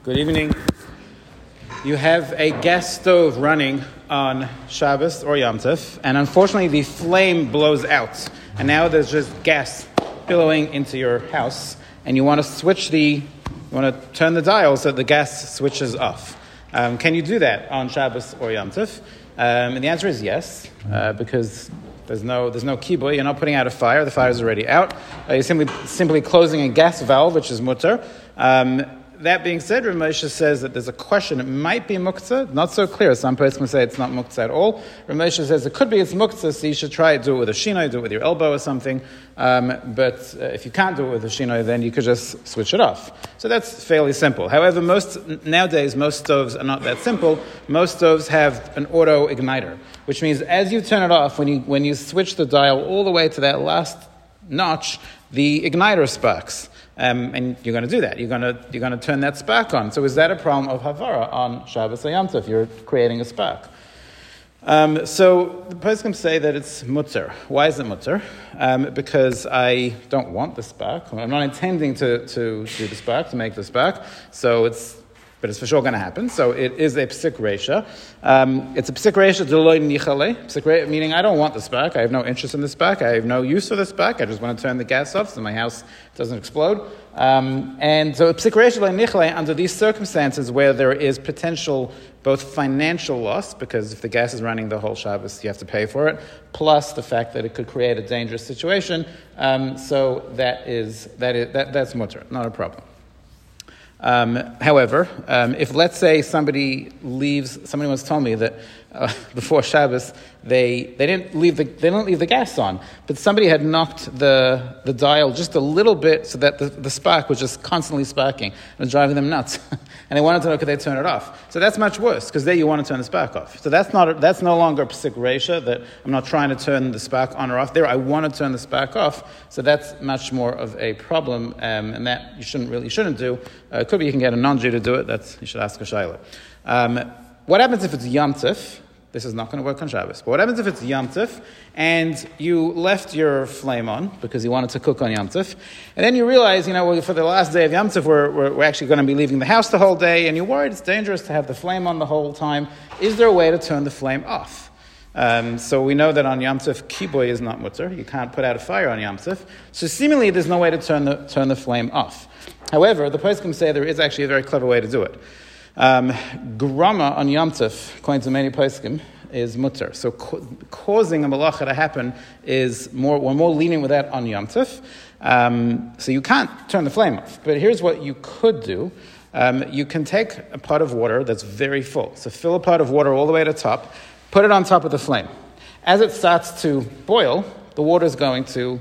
Good evening. You have a gas stove running on Shabbos or Yom Tov, and unfortunately the flame blows out, and now there's just gas billowing into your house, and you want to switch the, you want to turn the dial so the gas switches off. Um, can you do that on Shabbos or Yom Tov? Um, and the answer is yes, uh, because there's no, there's no kiboy. You're not putting out a fire. The fire is already out. Uh, you're simply, simply closing a gas valve, which is mutter. Um, that being said, Ramosha says that there's a question. It might be muktzah, not so clear. Some person say it's not muktzah at all. Ramosha says it could be it's muktzah, so you should try it. Do it with a shinoi, do it with your elbow or something. Um, but uh, if you can't do it with a shinoi, then you could just switch it off. So that's fairly simple. However, most nowadays most stoves are not that simple. Most stoves have an auto igniter, which means as you turn it off, when you when you switch the dial all the way to that last notch, the igniter sparks. Um, and you're going to do that. You're going to, you're going to turn that spark on. So is that a problem of Havara on Shabbos Yom Tov? You're creating a spark. Um, so the poskim say that it's mutter. Why is it mutter? Um, because I don't want the spark. I'm not intending to, to do the spark, to make the spark. So it's but it's for sure going to happen. So it is a psik resha. Um, it's a psik resha deloy nichale. Psik meaning I don't want the spark. I have no interest in the spark. I have no use for the spark. I just want to turn the gas off so my house doesn't explode. Um, and so psik resha nichale under these circumstances where there is potential both financial loss because if the gas is running the whole Shabbos, you have to pay for it, plus the fact that it could create a dangerous situation. Um, so that is that is that, that's mutter, not a problem. Um, however, um, if let's say somebody leaves, somebody once told me that uh, before Shabbos they, they didn't leave the they didn't leave the gas on, but somebody had knocked the, the dial just a little bit so that the, the spark was just constantly sparking and driving them nuts, and they wanted to know could they turn it off. So that's much worse because there you want to turn the spark off. So that's not that's no longer a psik resha that I'm not trying to turn the spark on or off. There I want to turn the spark off. So that's much more of a problem, um, and that you shouldn't really shouldn't do. Uh, could you can get a non-Jew to do it. That's you should ask a shayla. Um, what happens if it's Yom Tif? This is not going to work on Shabbos. But what happens if it's Yom Tif and you left your flame on because you wanted to cook on Yom Tif, and then you realize, you know, for the last day of Yom Tif, we're, we're, we're, actually going to be leaving the house the whole day, and you're worried it's dangerous to have the flame on the whole time. Is there a way to turn the flame off? Um, so we know that on Yom Tif, kiboy is not mutter. You can't put out a fire on Yom Tif. So seemingly there's no way to turn the, turn the flame off. However, the poskim say there is actually a very clever way to do it. Um, grama on Yom Tov, according many poskim, is mutter. So causing a malacha to happen is more, we're more lenient with that on Yom Tov. Um, so you can't turn the flame off. But here's what you could do. Um, you can take a pot of water that's very full. So fill a pot of water all the way to the top, put it on top of the flame. As it starts to boil, the water is going to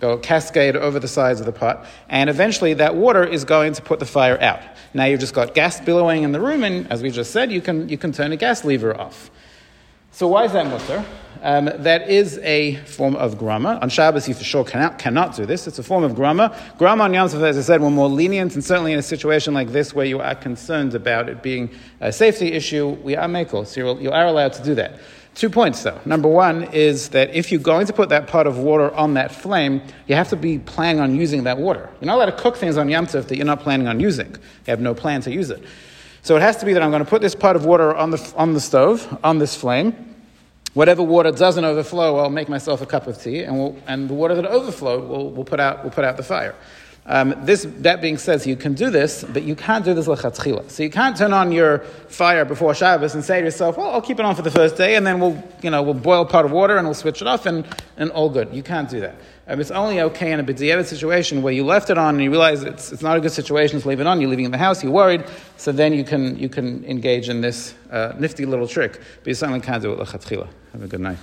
go cascade over the sides of the pot, and eventually that water is going to put the fire out. Now you've just got gas billowing in the room, and as we just said, you can, you can turn a gas lever off. So why is that mutter? Um, that is a form of grama. On Shabbos, you for sure cannot, cannot do this. It's a form of grama. Grama on Yom Tov, as I said, we're more lenient, and certainly in a situation like this where you are concerned about it being a safety issue, we are makel, so you are allowed to do that. Two points though. Number one is that if you're going to put that pot of water on that flame, you have to be planning on using that water. You're not allowed to cook things on Yom Tov that you're not planning on using. You have no plan to use it. So it has to be that I'm going to put this pot of water on the, on the stove, on this flame. Whatever water doesn't overflow, I'll make myself a cup of tea, and, we'll, and the water that overflowed, we'll, we'll, put out, we'll put out the fire. Um, this, that being said, so you can do this, but you can't do this lechatchila. So you can't turn on your fire before Shabbos and say to yourself, well, I'll keep it on for the first day, and then we'll, you know, we'll boil a pot of water and we'll switch it off, and, and all good. You can't do that. Um, it's only okay in a b'diavad situation where you left it on and you realize it's, it's not a good situation to leave it on. You're leaving in the house, you're worried, so then you can, you can engage in this uh, nifty little trick, but you certainly can't do it lechatchila. Have a good night.